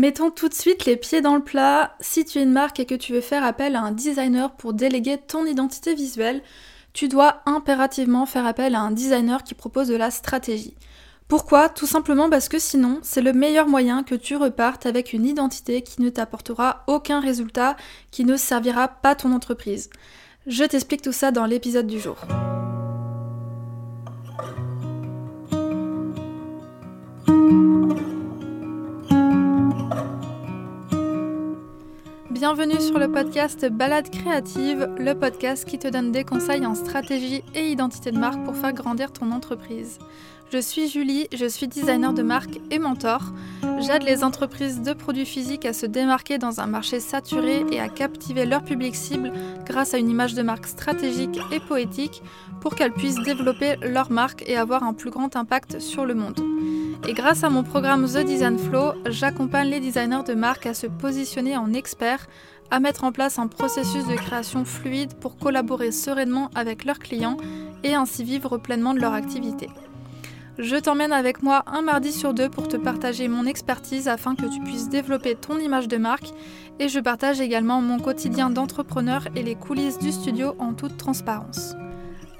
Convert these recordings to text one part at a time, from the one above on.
Mettons tout de suite les pieds dans le plat. Si tu es une marque et que tu veux faire appel à un designer pour déléguer ton identité visuelle, tu dois impérativement faire appel à un designer qui propose de la stratégie. Pourquoi? Tout simplement parce que sinon, c'est le meilleur moyen que tu repartes avec une identité qui ne t'apportera aucun résultat, qui ne servira pas ton entreprise. Je t'explique tout ça dans l'épisode du jour. Bienvenue sur le podcast Balade créative, le podcast qui te donne des conseils en stratégie et identité de marque pour faire grandir ton entreprise. Je suis Julie, je suis designer de marque et mentor. J'aide les entreprises de produits physiques à se démarquer dans un marché saturé et à captiver leur public cible grâce à une image de marque stratégique et poétique pour qu'elles puissent développer leur marque et avoir un plus grand impact sur le monde. Et grâce à mon programme The Design Flow, j'accompagne les designers de marque à se positionner en experts, à mettre en place un processus de création fluide pour collaborer sereinement avec leurs clients et ainsi vivre pleinement de leur activité. Je t'emmène avec moi un mardi sur deux pour te partager mon expertise afin que tu puisses développer ton image de marque et je partage également mon quotidien d'entrepreneur et les coulisses du studio en toute transparence.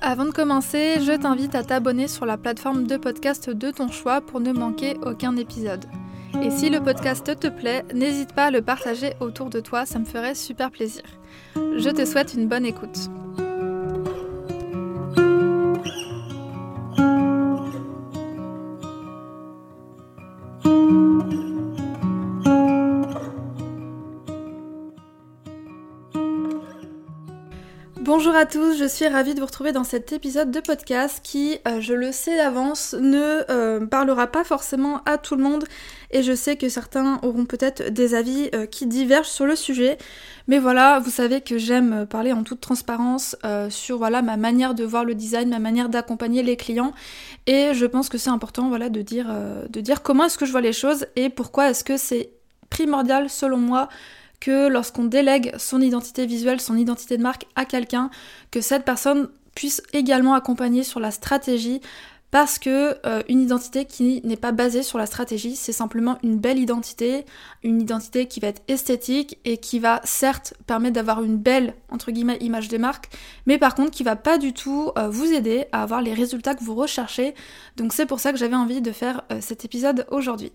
Avant de commencer, je t'invite à t'abonner sur la plateforme de podcast de ton choix pour ne manquer aucun épisode. Et si le podcast te plaît, n'hésite pas à le partager autour de toi, ça me ferait super plaisir. Je te souhaite une bonne écoute. Bonjour à tous, je suis ravie de vous retrouver dans cet épisode de podcast qui, euh, je le sais d'avance, ne euh, parlera pas forcément à tout le monde et je sais que certains auront peut-être des avis euh, qui divergent sur le sujet. Mais voilà, vous savez que j'aime parler en toute transparence sur voilà ma manière de voir le design, ma manière d'accompagner les clients et je pense que c'est important voilà de dire de dire comment est-ce que je vois les choses et pourquoi est-ce que c'est primordial selon moi que lorsqu'on délègue son identité visuelle, son identité de marque à quelqu'un, que cette personne puisse également accompagner sur la stratégie parce que euh, une identité qui n'est pas basée sur la stratégie, c'est simplement une belle identité, une identité qui va être esthétique et qui va certes permettre d'avoir une belle entre guillemets image de marque, mais par contre qui va pas du tout euh, vous aider à avoir les résultats que vous recherchez. Donc c'est pour ça que j'avais envie de faire euh, cet épisode aujourd'hui.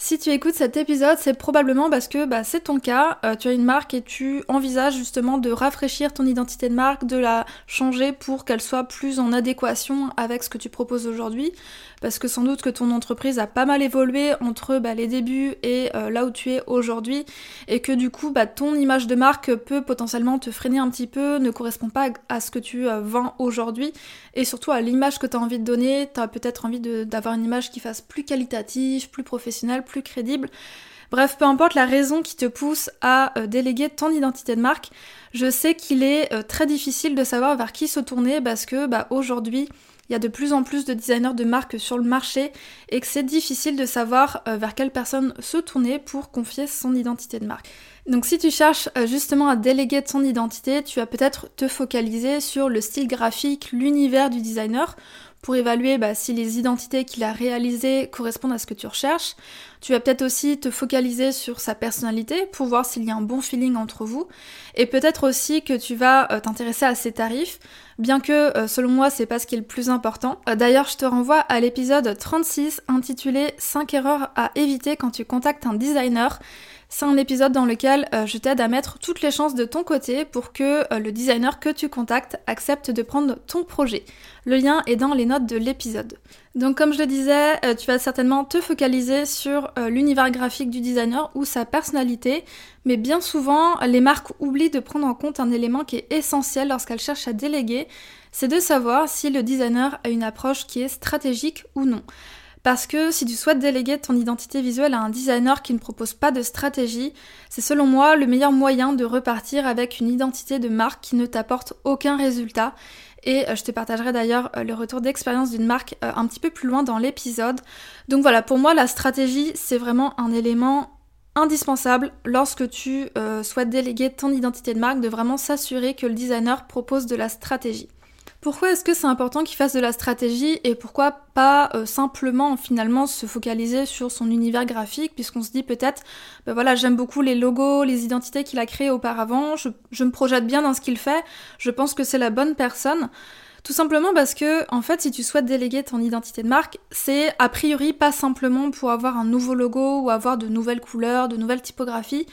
Si tu écoutes cet épisode, c'est probablement parce que bah, c'est ton cas, euh, tu as une marque et tu envisages justement de rafraîchir ton identité de marque, de la changer pour qu'elle soit plus en adéquation avec ce que tu proposes aujourd'hui parce que sans doute que ton entreprise a pas mal évolué entre bah, les débuts et euh, là où tu es aujourd'hui, et que du coup, bah, ton image de marque peut potentiellement te freiner un petit peu, ne correspond pas à ce que tu euh, vends aujourd'hui, et surtout à l'image que tu as envie de donner, tu as peut-être envie d'avoir une image qui fasse plus qualitative, plus professionnelle, plus crédible. Bref, peu importe la raison qui te pousse à euh, déléguer ton identité de marque, je sais qu'il est très difficile de savoir vers qui se tourner parce que bah, aujourd'hui, il y a de plus en plus de designers de marques sur le marché et que c'est difficile de savoir euh, vers quelle personne se tourner pour confier son identité de marque. Donc si tu cherches euh, justement à déléguer ton identité, tu vas peut-être te focaliser sur le style graphique, l'univers du designer pour évaluer bah, si les identités qu'il a réalisées correspondent à ce que tu recherches. Tu vas peut-être aussi te focaliser sur sa personnalité pour voir s'il y a un bon feeling entre vous. Et peut-être aussi que tu vas euh, t'intéresser à ses tarifs, bien que euh, selon moi c'est pas ce qui est le plus important. Euh, d'ailleurs je te renvoie à l'épisode 36 intitulé 5 erreurs à éviter quand tu contactes un designer. C'est un épisode dans lequel euh, je t'aide à mettre toutes les chances de ton côté pour que euh, le designer que tu contactes accepte de prendre ton projet. Le lien est dans les notes de l'épisode. Donc comme je le disais, euh, tu vas certainement te focaliser sur l'univers graphique du designer ou sa personnalité, mais bien souvent les marques oublient de prendre en compte un élément qui est essentiel lorsqu'elles cherchent à déléguer, c'est de savoir si le designer a une approche qui est stratégique ou non. Parce que si tu souhaites déléguer ton identité visuelle à un designer qui ne propose pas de stratégie, c'est selon moi le meilleur moyen de repartir avec une identité de marque qui ne t'apporte aucun résultat. Et euh, je te partagerai d'ailleurs euh, le retour d'expérience d'une marque euh, un petit peu plus loin dans l'épisode. Donc voilà, pour moi la stratégie c'est vraiment un élément indispensable lorsque tu souhaites déléguer ton identité de marque, de vraiment s'assurer que le designer propose de la stratégie. Pourquoi est-ce que c'est important qu'il fasse de la stratégie et pourquoi pas euh, simplement finalement se focaliser sur son univers graphique puisqu'on se dit peut-être, ben voilà, j'aime beaucoup les logos, les identités qu'il a créées auparavant, je, je me projette bien dans ce qu'il fait, je pense que c'est la bonne personne. Tout simplement parce que, en fait, si tu souhaites déléguer ton identité de marque, c'est a priori pas simplement pour avoir un nouveau logo ou avoir de nouvelles couleurs, de nouvelles typographies,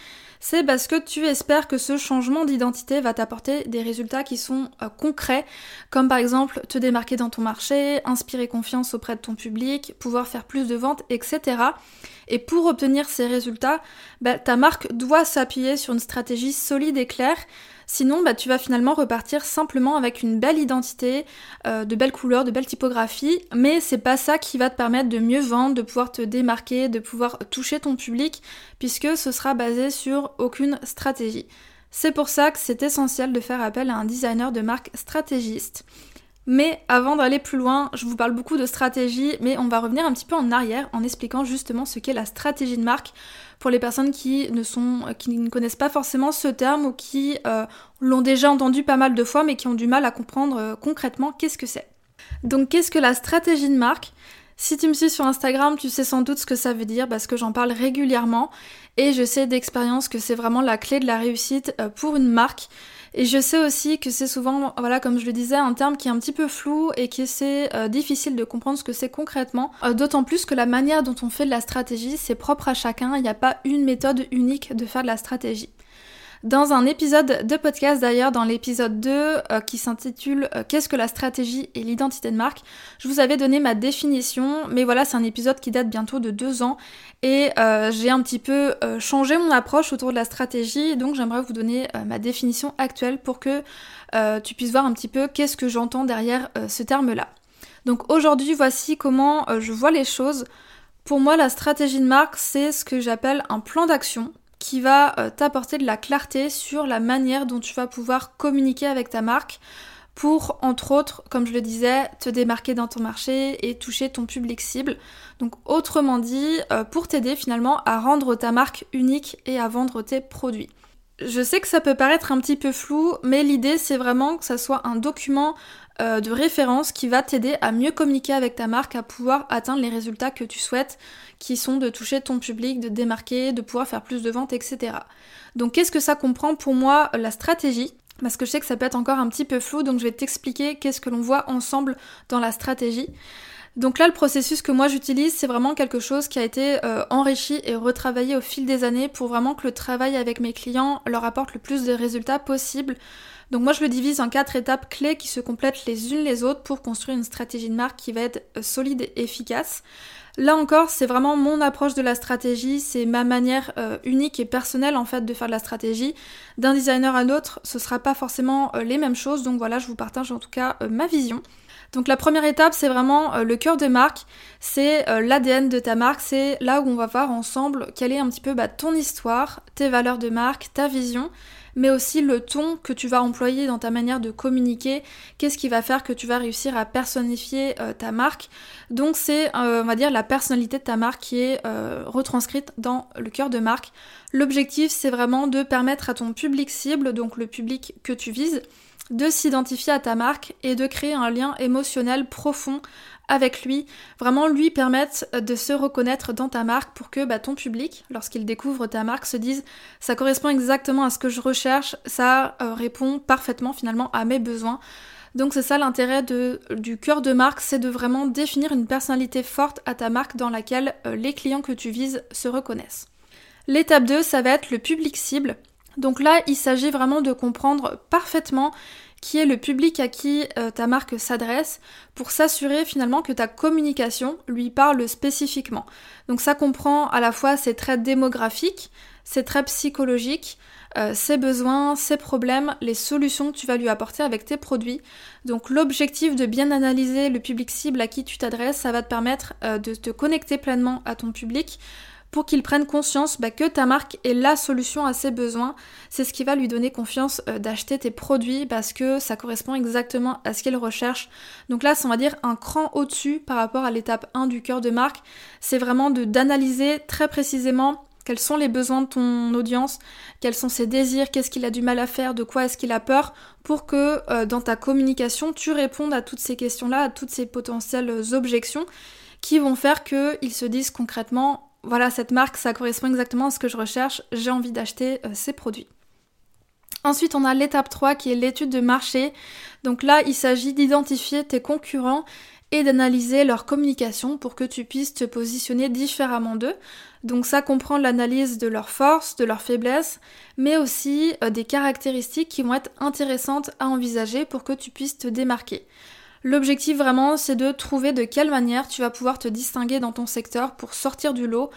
c'est parce que tu espères que ce changement d'identité va t'apporter des résultats qui sont euh, concrets, comme par exemple te démarquer dans ton marché, inspirer confiance auprès de ton public, pouvoir faire plus de ventes, etc. Et pour obtenir ces résultats, bah, ta marque doit s'appuyer sur une stratégie solide et claire Sinon, bah, tu vas finalement repartir simplement avec une belle identité, euh, de belles couleurs, de belles typographies, mais c'est pas ça qui va te permettre de mieux vendre, de pouvoir te démarquer, de pouvoir toucher ton public, puisque ce sera basé sur aucune stratégie. C'est pour ça que c'est essentiel de faire appel à un designer de marque stratégiste. Mais avant d'aller plus loin, je vous parle beaucoup de stratégie, mais on va revenir un petit peu en arrière en expliquant justement ce qu'est la stratégie de marque pour les personnes qui ne sont, qui ne connaissent pas forcément ce terme ou qui euh, l'ont déjà entendu pas mal de fois, mais qui ont du mal à comprendre euh, concrètement qu'est-ce que c'est. Donc, qu'est-ce que la stratégie de marque? Si tu me suis sur Instagram, tu sais sans doute ce que ça veut dire parce que j'en parle régulièrement et je sais d'expérience que c'est vraiment la clé de la réussite euh, pour une marque. Et je sais aussi que c'est souvent, voilà, comme je le disais, un terme qui est un petit peu flou et qui c'est euh, difficile de comprendre ce que c'est concrètement. Euh, d'autant plus que la manière dont on fait de la stratégie, c'est propre à chacun. Il n'y a pas une méthode unique de faire de la stratégie. Dans un épisode de podcast d'ailleurs, dans l'épisode 2 euh, qui s'intitule euh, Qu'est-ce que la stratégie et l'identité de marque, je vous avais donné ma définition, mais voilà, c'est un épisode qui date bientôt de deux ans et euh, j'ai un petit peu changé mon approche autour de la stratégie, donc j'aimerais vous donner ma définition actuelle pour que tu puisses voir un petit peu qu'est-ce que j'entends derrière ce terme-là. Donc aujourd'hui, voici comment je vois les choses. Pour moi, la stratégie de marque, c'est ce que j'appelle un plan d'action qui va euh, t'apporter de la clarté sur la manière dont tu vas pouvoir communiquer avec ta marque pour, entre autres, comme je le disais, te démarquer dans ton marché et toucher ton public cible. Donc autrement dit, euh, pour t'aider finalement à rendre ta marque unique et à vendre tes produits. Je sais que ça peut paraître un petit peu flou, mais l'idée c'est vraiment que ça soit un document euh, de référence qui va t'aider à mieux communiquer avec ta marque, à pouvoir atteindre les résultats que tu souhaites, qui sont de toucher ton public, de démarquer, de pouvoir faire plus de ventes, etc. Donc qu'est-ce que ça comprend pour moi la stratégie? Parce que je sais que ça peut être encore un petit peu flou, donc je vais t'expliquer qu'est-ce que l'on voit ensemble dans la stratégie. Donc là, le processus que moi j'utilise, c'est vraiment quelque chose qui a été euh, enrichi et retravaillé au fil des années pour vraiment que le travail avec mes clients leur apporte le plus de résultats possible. Donc moi je le divise en quatre étapes clés qui se complètent les unes les autres pour construire une stratégie de marque qui va être euh, solide et efficace. Là encore, c'est vraiment mon approche de la stratégie, c'est ma manière euh, unique et personnelle en fait de faire la stratégie. D'un designer à l'autre, ce sera pas forcément les mêmes choses, donc voilà, je vous partage en tout cas ma vision. Donc la première étape, c'est vraiment le cœur de marque, c'est l'ADN de ta marque, c'est là où on va voir ensemble quelle est un petit peu bah, ton histoire, tes valeurs de marque, ta vision, mais aussi le ton que tu vas employer dans ta manière de communiquer, qu'est-ce qui va faire que tu vas réussir à personnifier euh, ta marque? Donc c'est, euh, on va dire, la personnalité de ta marque qui est euh, retranscrite dans le cœur de marque. L'objectif, c'est vraiment de permettre à ton public cible, donc le public que tu vises, de s'identifier à ta marque et de créer un lien émotionnel profond avec lui, vraiment lui permettre de se reconnaître dans ta marque pour que bah, ton public, lorsqu'il découvre ta marque, se dise ça correspond exactement à ce que je recherche, ça euh, répond parfaitement finalement à mes besoins. Donc c'est ça l'intérêt du cœur de marque, c'est de vraiment définir une personnalité forte à ta marque dans laquelle euh, les clients que tu vises se reconnaissent. L'étape 2, ça va être le public cible. Donc là, il s'agit vraiment de comprendre parfaitement qui est le public à qui euh, ta marque s'adresse pour s'assurer finalement que ta communication lui parle spécifiquement. Donc ça comprend à la fois ses traits démographiques, ses traits psychologiques, euh, ses besoins, ses problèmes, les solutions que tu vas lui apporter avec tes produits. Donc l'objectif de bien analyser le public cible à qui tu t'adresses, ça va te permettre euh, de te connecter pleinement à ton public, pour qu'il prenne conscience bah, que ta marque est la solution à ses besoins. C'est ce qui va lui donner confiance euh, d'acheter tes produits parce que ça correspond exactement à ce qu'il recherche. Donc là, c'est on va dire un cran au-dessus par rapport à l'étape 1 du cœur de marque. C'est vraiment d'analyser très précisément quels sont les besoins de ton audience, quels sont ses désirs, qu'est-ce qu'il a du mal à faire, de quoi est-ce qu'il a peur, pour que euh, dans ta communication, tu répondes à toutes ces questions-là, à toutes ces potentielles objections qui vont faire qu'ils se disent concrètement, voilà, cette marque, ça correspond exactement à ce que je recherche, j'ai envie d'acheter euh, ces produits. Ensuite, on a l'étape 3 qui est l'étude de marché. Donc là, il s'agit d'identifier tes concurrents et d'analyser leur communication pour que tu puisses te positionner différemment d'eux. Donc ça comprend l'analyse de leurs forces, de leurs faiblesses, mais aussi euh, des caractéristiques qui vont être intéressantes à envisager pour que tu puisses te démarquer. L'objectif vraiment, c'est de trouver de quelle manière tu vas pouvoir te distinguer dans ton secteur pour sortir du lot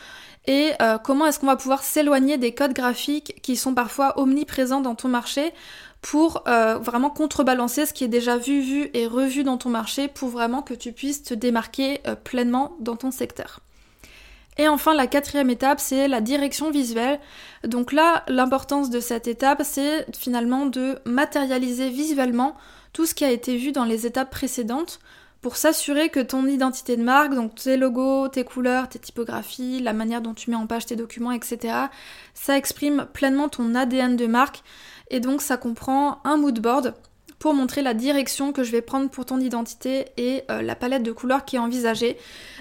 et euh, comment est-ce qu'on va pouvoir s'éloigner des codes graphiques qui sont parfois omniprésents dans ton marché pour euh, vraiment contrebalancer ce qui est déjà vu, vu et revu dans ton marché pour vraiment que tu puisses te démarquer pleinement dans ton secteur. Et enfin, la quatrième étape, c'est la direction visuelle. Donc là, l'importance de cette étape, c'est finalement de matérialiser visuellement tout ce qui a été vu dans les étapes précédentes pour s'assurer que ton identité de marque, donc tes logos, tes couleurs, tes typographies, la manière dont tu mets en page tes documents, etc., ça exprime pleinement ton ADN de marque. Et donc ça comprend un mood board pour montrer la direction que je vais prendre pour ton identité et euh, la palette de couleurs qui est envisagée.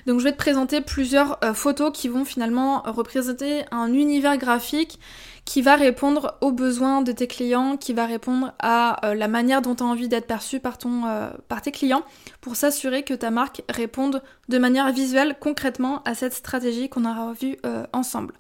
Donc je vais te présenter plusieurs euh, photos qui vont finalement représenter un univers graphique qui va répondre aux besoins de tes clients, qui va répondre à euh, la manière dont tu as envie d'être perçu par, ton, par tes clients, pour s'assurer que ta marque réponde de manière visuelle concrètement à cette stratégie qu'on aura vue ensemble.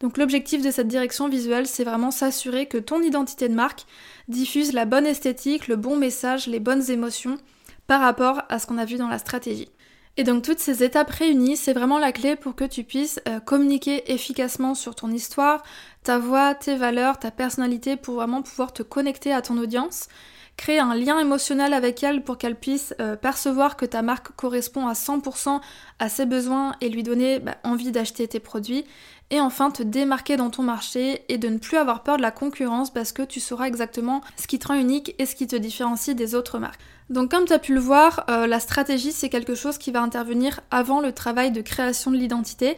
Donc l'objectif de cette direction visuelle, c'est vraiment s'assurer que ton identité de marque diffuse la bonne esthétique, le bon message, les bonnes émotions par rapport à ce qu'on a vu dans la stratégie. Et donc toutes ces étapes réunies, c'est vraiment la clé pour que tu puisses euh, communiquer efficacement sur ton histoire, ta voix, tes valeurs, ta personnalité pour vraiment pouvoir te connecter à ton audience, créer un lien émotionnel avec elle pour qu'elle puisse euh, percevoir que ta marque correspond à 100% à ses besoins et lui donner bah, envie d'acheter tes produits et enfin te démarquer dans ton marché et de ne plus avoir peur de la concurrence parce que tu sauras exactement ce qui te rend unique et ce qui te différencie des autres marques. Donc comme tu as pu le voir, euh, la stratégie c'est quelque chose qui va intervenir avant le travail de création de l'identité.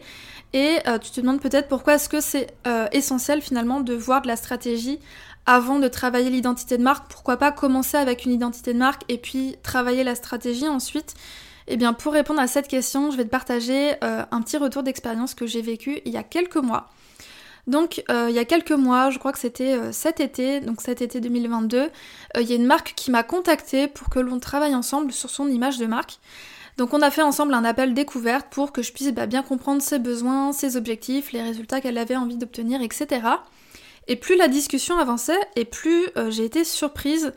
Et euh, tu te demandes peut-être pourquoi est-ce que c'est euh, essentiel finalement de voir de la stratégie avant de travailler l'identité de marque, pourquoi pas commencer avec une identité de marque et puis travailler la stratégie ensuite eh bien, pour répondre à cette question, je vais te partager euh, un petit retour d'expérience que j'ai vécu il y a quelques mois. Donc, euh, il y a quelques mois, je crois que c'était euh, cet été, donc cet été 2022, il y a une marque qui m'a contactée pour que l'on travaille ensemble sur son image de marque. Donc, on a fait ensemble un appel découverte pour que je puisse bah, bien comprendre ses besoins, ses objectifs, les résultats qu'elle avait envie d'obtenir, etc. Et plus la discussion avançait, et plus j'ai été surprise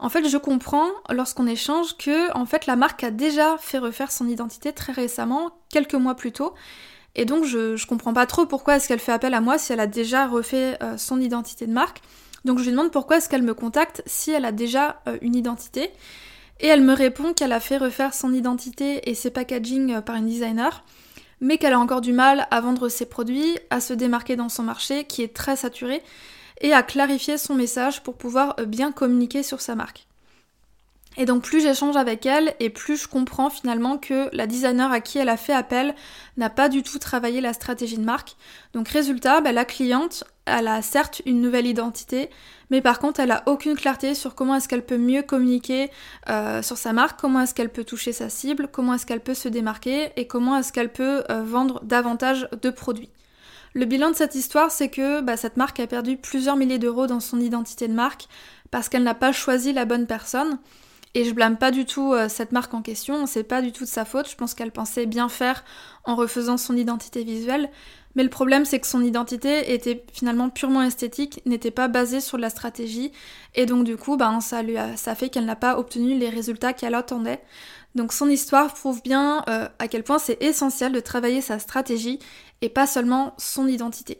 en fait, je comprends lorsqu'on échange que en fait la marque a déjà fait refaire son identité très récemment, quelques mois plus tôt. Et donc je, comprends pas trop pourquoi est-ce qu'elle fait appel à moi si elle a déjà refait euh, son identité de marque. Donc je lui demande pourquoi est-ce qu'elle me contacte si elle a déjà euh, une identité. Et elle me répond qu'elle a fait refaire son identité et ses packaging euh, par une designer, mais qu'elle a encore du mal à vendre ses produits, à se démarquer dans son marché qui est très saturé et à clarifier son message pour pouvoir euh, bien communiquer sur sa marque. Et donc plus j'échange avec elle et plus je comprends finalement que la designer à qui elle a fait appel n'a pas du tout travaillé la stratégie de marque. Donc résultat, bah, la cliente, elle a certes une nouvelle identité, mais par contre elle a aucune clarté sur comment est-ce qu'elle peut mieux communiquer euh, sur sa marque, comment est-ce qu'elle peut toucher sa cible, comment est-ce qu'elle peut se démarquer et comment est-ce qu'elle peut euh, vendre davantage de produits. Le bilan de cette histoire, c'est que bah, cette marque a perdu plusieurs milliers d'euros dans son identité de marque parce qu'elle n'a pas choisi la bonne personne. Et je blâme pas du tout euh, cette marque en question, c'est pas du tout de sa faute, je pense qu'elle pensait bien faire en refaisant son identité visuelle, mais le problème c'est que son identité était finalement purement esthétique, n'était pas basée sur la stratégie, et donc du coup bah, a, ça fait qu'elle n'a pas obtenu les résultats qu'elle attendait. Donc son histoire prouve bien euh, à quel point c'est essentiel de travailler sa stratégie et pas seulement son identité.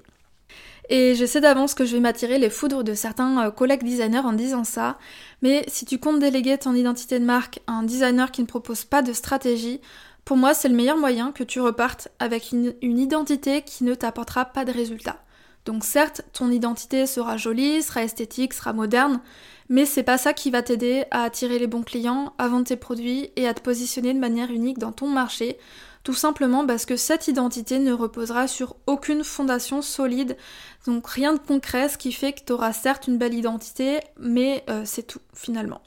Et je sais d'avance que je vais m'attirer les foudres de certains euh, collègues designers en disant ça, mais si tu comptes déléguer ton identité de marque à un designer qui ne propose pas de stratégie, pour moi c'est le meilleur moyen que tu repartes avec une, une identité qui ne t'apportera pas de résultats. Donc certes, ton identité sera jolie, sera esthétique, sera moderne, mais c'est pas ça qui va t'aider à attirer les bons clients, à vendre tes produits et à te positionner de manière unique dans ton marché Tout simplement parce que cette identité ne reposera sur aucune fondation solide, donc rien de concret, ce qui fait que tu auras certes une belle identité, mais euh, c'est tout finalement.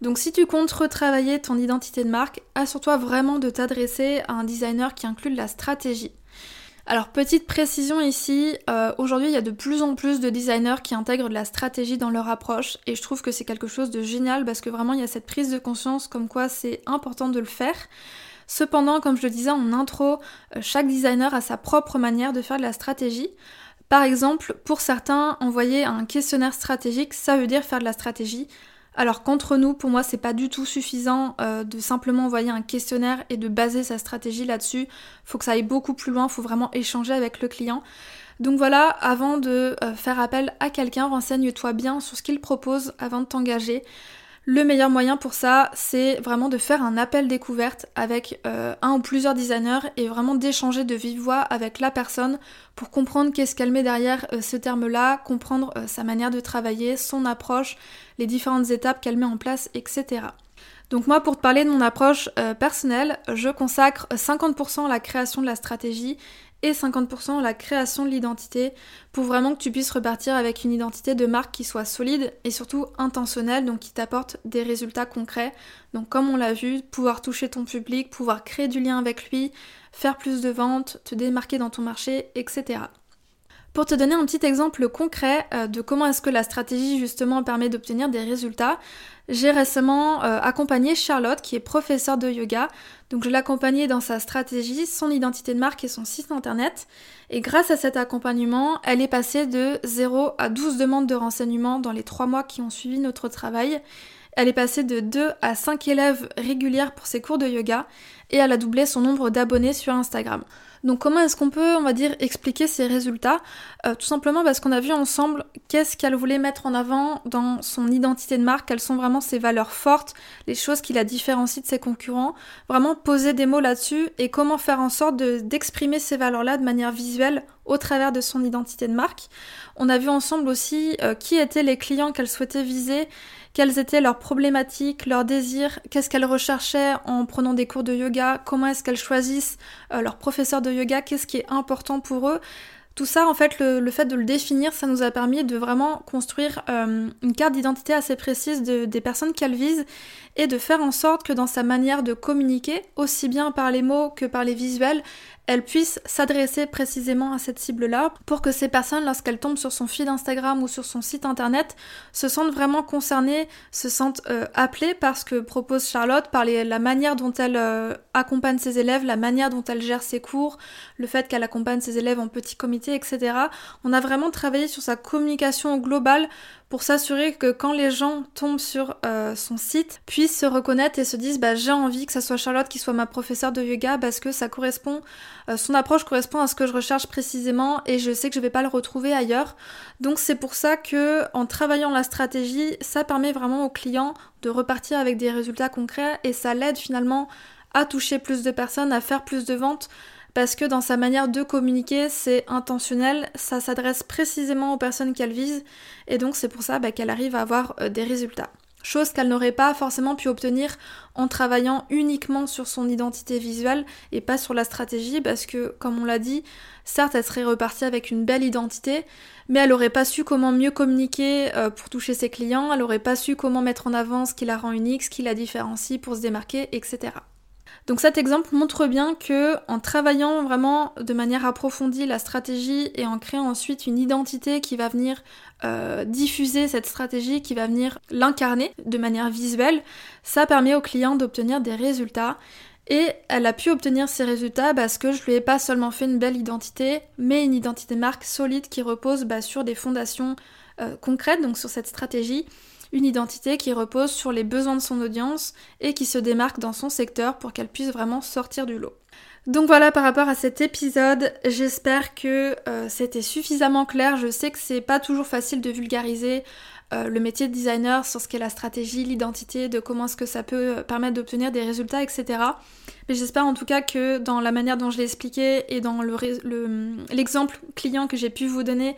Donc si tu comptes retravailler ton identité de marque, assure-toi vraiment de t'adresser à un designer qui inclut la stratégie. Alors petite précision ici, euh, aujourd'hui il y a de plus en plus de designers qui intègrent de la stratégie dans leur approche et je trouve que c'est quelque chose de génial parce que vraiment il y a cette prise de conscience comme quoi c'est important de le faire. Cependant, comme je le disais en intro, euh, chaque designer a sa propre manière de faire de la stratégie. Par exemple, pour certains, envoyer un questionnaire stratégique, ça veut dire faire de la stratégie. Alors qu'entre nous, pour moi, c'est pas du tout suffisant euh, de simplement envoyer un questionnaire et de baser sa stratégie là-dessus. Faut que ça aille beaucoup plus loin, faut vraiment échanger avec le client. Donc voilà, avant de euh, faire appel à quelqu'un, renseigne-toi bien sur ce qu'il propose avant de t'engager. Le meilleur moyen pour ça, c'est vraiment de faire un appel découverte avec euh, un ou plusieurs designers et vraiment d'échanger de vive voix avec la personne pour comprendre qu'est-ce qu'elle met derrière euh, ce terme-là, comprendre euh, sa manière de travailler, son approche, les différentes étapes qu'elle met en place, etc. Donc moi, pour te parler de mon approche personnelle, je consacre 50% à la création de la stratégie et 50% la création de l'identité pour vraiment que tu puisses repartir avec une identité de marque qui soit solide et surtout intentionnelle, donc qui t'apporte des résultats concrets. Donc comme on l'a vu, pouvoir toucher ton public, pouvoir créer du lien avec lui, faire plus de ventes, te démarquer dans ton marché, etc. Pour te donner un petit exemple concret euh, de comment est-ce que la stratégie justement permet d'obtenir des résultats, j'ai récemment euh, accompagné Charlotte qui est professeure de yoga. Donc je l'ai accompagnée dans sa stratégie, son identité de marque et son site internet. Et grâce à cet accompagnement, elle est passée de 0 à 12 demandes de renseignements dans les 3 mois qui ont suivi notre travail. Elle est passée de 2 à 5 élèves régulières pour ses cours de yoga et elle a doublé son nombre d'abonnés sur Instagram. Donc comment est-ce qu'on peut, on va dire, expliquer ces résultats? Euh, Tout simplement parce qu'on a vu ensemble qu'est-ce qu'elle voulait mettre en avant dans son identité de marque, sont vraiment ses valeurs fortes, les choses qui la différencient de ses concurrents, vraiment poser des mots là-dessus et comment faire en sorte d'exprimer ces valeurs-là de manière visuelle au travers de son identité de marque. On a vu ensemble aussi euh, qui étaient les clients qu'elle souhaitait viser quelles étaient leurs problématiques, leurs désirs, qu'est-ce qu'elles recherchaient en prenant des cours de yoga, comment est-ce qu'elles choisissent euh, leur professeur de yoga, qu'est-ce qui est important pour eux. Tout ça, en fait, le, fait de le définir, ça nous a permis de vraiment construire euh, une carte d'identité assez précise des personnes qu'elle vise et de faire en sorte que dans sa manière de communiquer, aussi bien par les mots que par les visuels, elle puisse s'adresser précisément à cette cible-là pour que ces personnes, lorsqu'elles tombent sur son feed Instagram ou sur son site internet, se sentent vraiment concernées, se sentent euh, appelées par ce que propose Charlotte, par la manière dont elle euh, accompagne ses élèves, la manière dont elle gère ses cours, le fait qu'elle accompagne ses élèves en petit etc. On a vraiment travaillé sur sa communication globale pour s'assurer que quand les gens tombent sur euh, son site, puissent se reconnaître et se disent bah j'ai envie que ça soit Charlotte qui soit ma professeure de yoga parce que ça correspond, euh, son approche correspond à ce que je recherche précisément et je sais que je vais pas le retrouver ailleurs. Donc c'est pour ça que en travaillant la stratégie, ça permet vraiment au client de repartir avec des résultats concrets et ça l'aide finalement à toucher plus de personnes, à faire plus de ventes parce que dans sa manière de communiquer, c'est intentionnel, ça s'adresse précisément aux personnes qu'elle vise, et donc c'est pour ça bah, qu'elle arrive à avoir euh, des résultats. Chose qu'elle n'aurait pas forcément pu obtenir en travaillant uniquement sur son identité visuelle et pas sur la stratégie, parce que, comme on l'a dit, certes, elle serait repartie avec une belle identité, mais elle n'aurait pas su comment mieux communiquer euh, pour toucher ses clients, elle n'aurait pas su comment mettre en avant ce qui la rend unique, ce qui la différencie pour se démarquer, etc. Donc cet exemple montre bien que en travaillant vraiment de manière approfondie la stratégie et en créant ensuite une identité qui va venir euh, diffuser cette stratégie, qui va venir l'incarner de manière visuelle, ça permet au client d'obtenir des résultats. Et elle a pu obtenir ces résultats parce que je lui ai pas seulement fait une belle identité, mais une identité marque solide qui repose bah, sur des fondations euh, concrètes, donc sur cette stratégie une identité qui repose sur les besoins de son audience et qui se démarque dans son secteur pour qu'elle puisse vraiment sortir du lot. Donc voilà par rapport à cet épisode, j'espère que euh, c'était suffisamment clair. Je sais que c'est pas toujours facile de vulgariser euh, le métier de designer, sur ce qu'est la stratégie, l'identité, de comment est-ce que ça peut permettre d'obtenir des résultats, etc. Mais j'espère en tout cas que dans la manière dont je l'ai expliqué et dans l'exemple le, client que j'ai pu vous donner,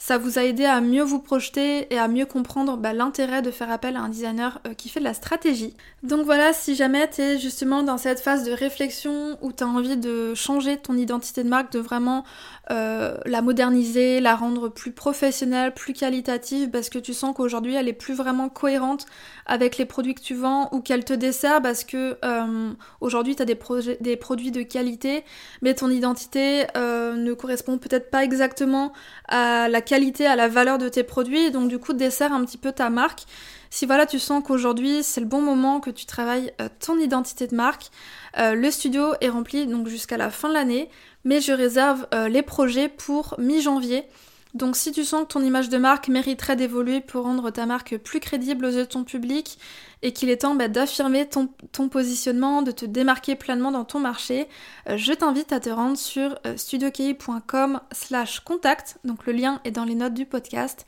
ça vous a aidé à mieux vous projeter et à mieux comprendre bah, l'intérêt de faire appel à un designer euh, qui fait de la stratégie. Donc voilà, si jamais tu es justement dans cette phase de réflexion où tu as envie de changer ton identité de marque, de vraiment euh, la moderniser, la rendre plus professionnelle, plus qualitative, parce que tu sens qu'aujourd'hui elle est plus vraiment cohérente avec les produits que tu vends ou qu'elle te dessert parce que euh, aujourd'hui tu as des, des, produits de qualité, mais ton identité ne correspond peut-être pas exactement à la qualité, à la valeur de tes produits, donc du coup dessert un petit peu ta marque. Si voilà, tu sens qu'aujourd'hui c'est le bon moment que tu travailles euh, ton identité de marque, euh, le studio est rempli donc jusqu'à la fin de l'année, mais je réserve euh, les projets pour mi-janvier. Donc si tu sens que ton image de marque mériterait d'évoluer pour rendre ta marque plus crédible aux yeux de ton public et qu'il est temps bah, d'affirmer ton, positionnement, de te démarquer pleinement dans ton marché, euh, je t'invite à te rendre sur euh, studiokei.com slash contact, donc le lien est dans les notes du podcast,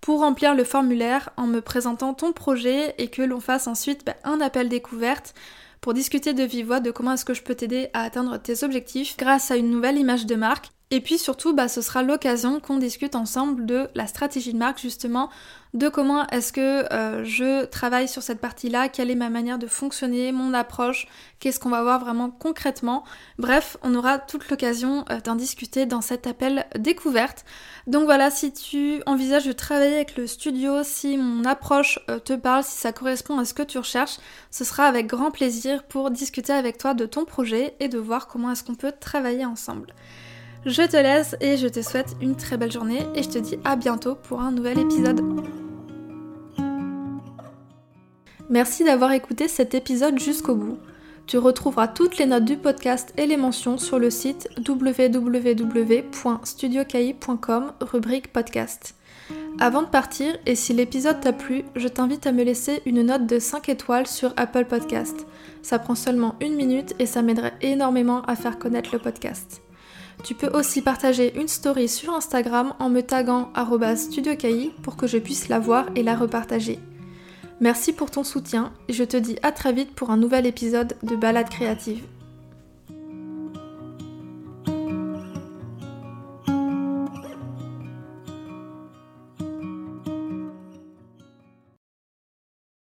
pour remplir le formulaire en me présentant ton projet et que l'on fasse ensuite bah, un appel découverte pour discuter de vive voix de comment est-ce que je peux t'aider à atteindre tes objectifs grâce à une nouvelle image de marque et puis surtout, bah, ce sera l'occasion qu'on discute ensemble de la stratégie de marque, justement, de comment est-ce que euh, je travaille sur cette partie-là, quelle est ma manière de fonctionner, mon approche, qu'est-ce qu'on va voir vraiment concrètement. Bref, on aura toute l'occasion euh, d'en discuter dans cet appel découverte. Donc voilà, si tu envisages de travailler avec le studio, si mon approche euh, te parle, si ça correspond à ce que tu recherches, ce sera avec grand plaisir pour discuter avec toi de ton projet et de voir comment est-ce qu'on peut travailler ensemble. Je te laisse et je te souhaite une très belle journée et je te dis à bientôt pour un nouvel épisode. Merci d'avoir écouté cet épisode jusqu'au bout. Tu retrouveras toutes les notes du podcast et les mentions sur le site www.studiocahi.com rubrique podcast. Avant de partir, et si l'épisode t'a plu, je t'invite à me laisser une note de 5 étoiles sur Apple Podcast. Ça prend seulement une minute et ça m'aiderait énormément à faire connaître le podcast. Tu peux aussi partager une story sur Instagram en me taguant studiocahi pour que je puisse la voir et la repartager. Merci pour ton soutien et je te dis à très vite pour un nouvel épisode de Balade créative.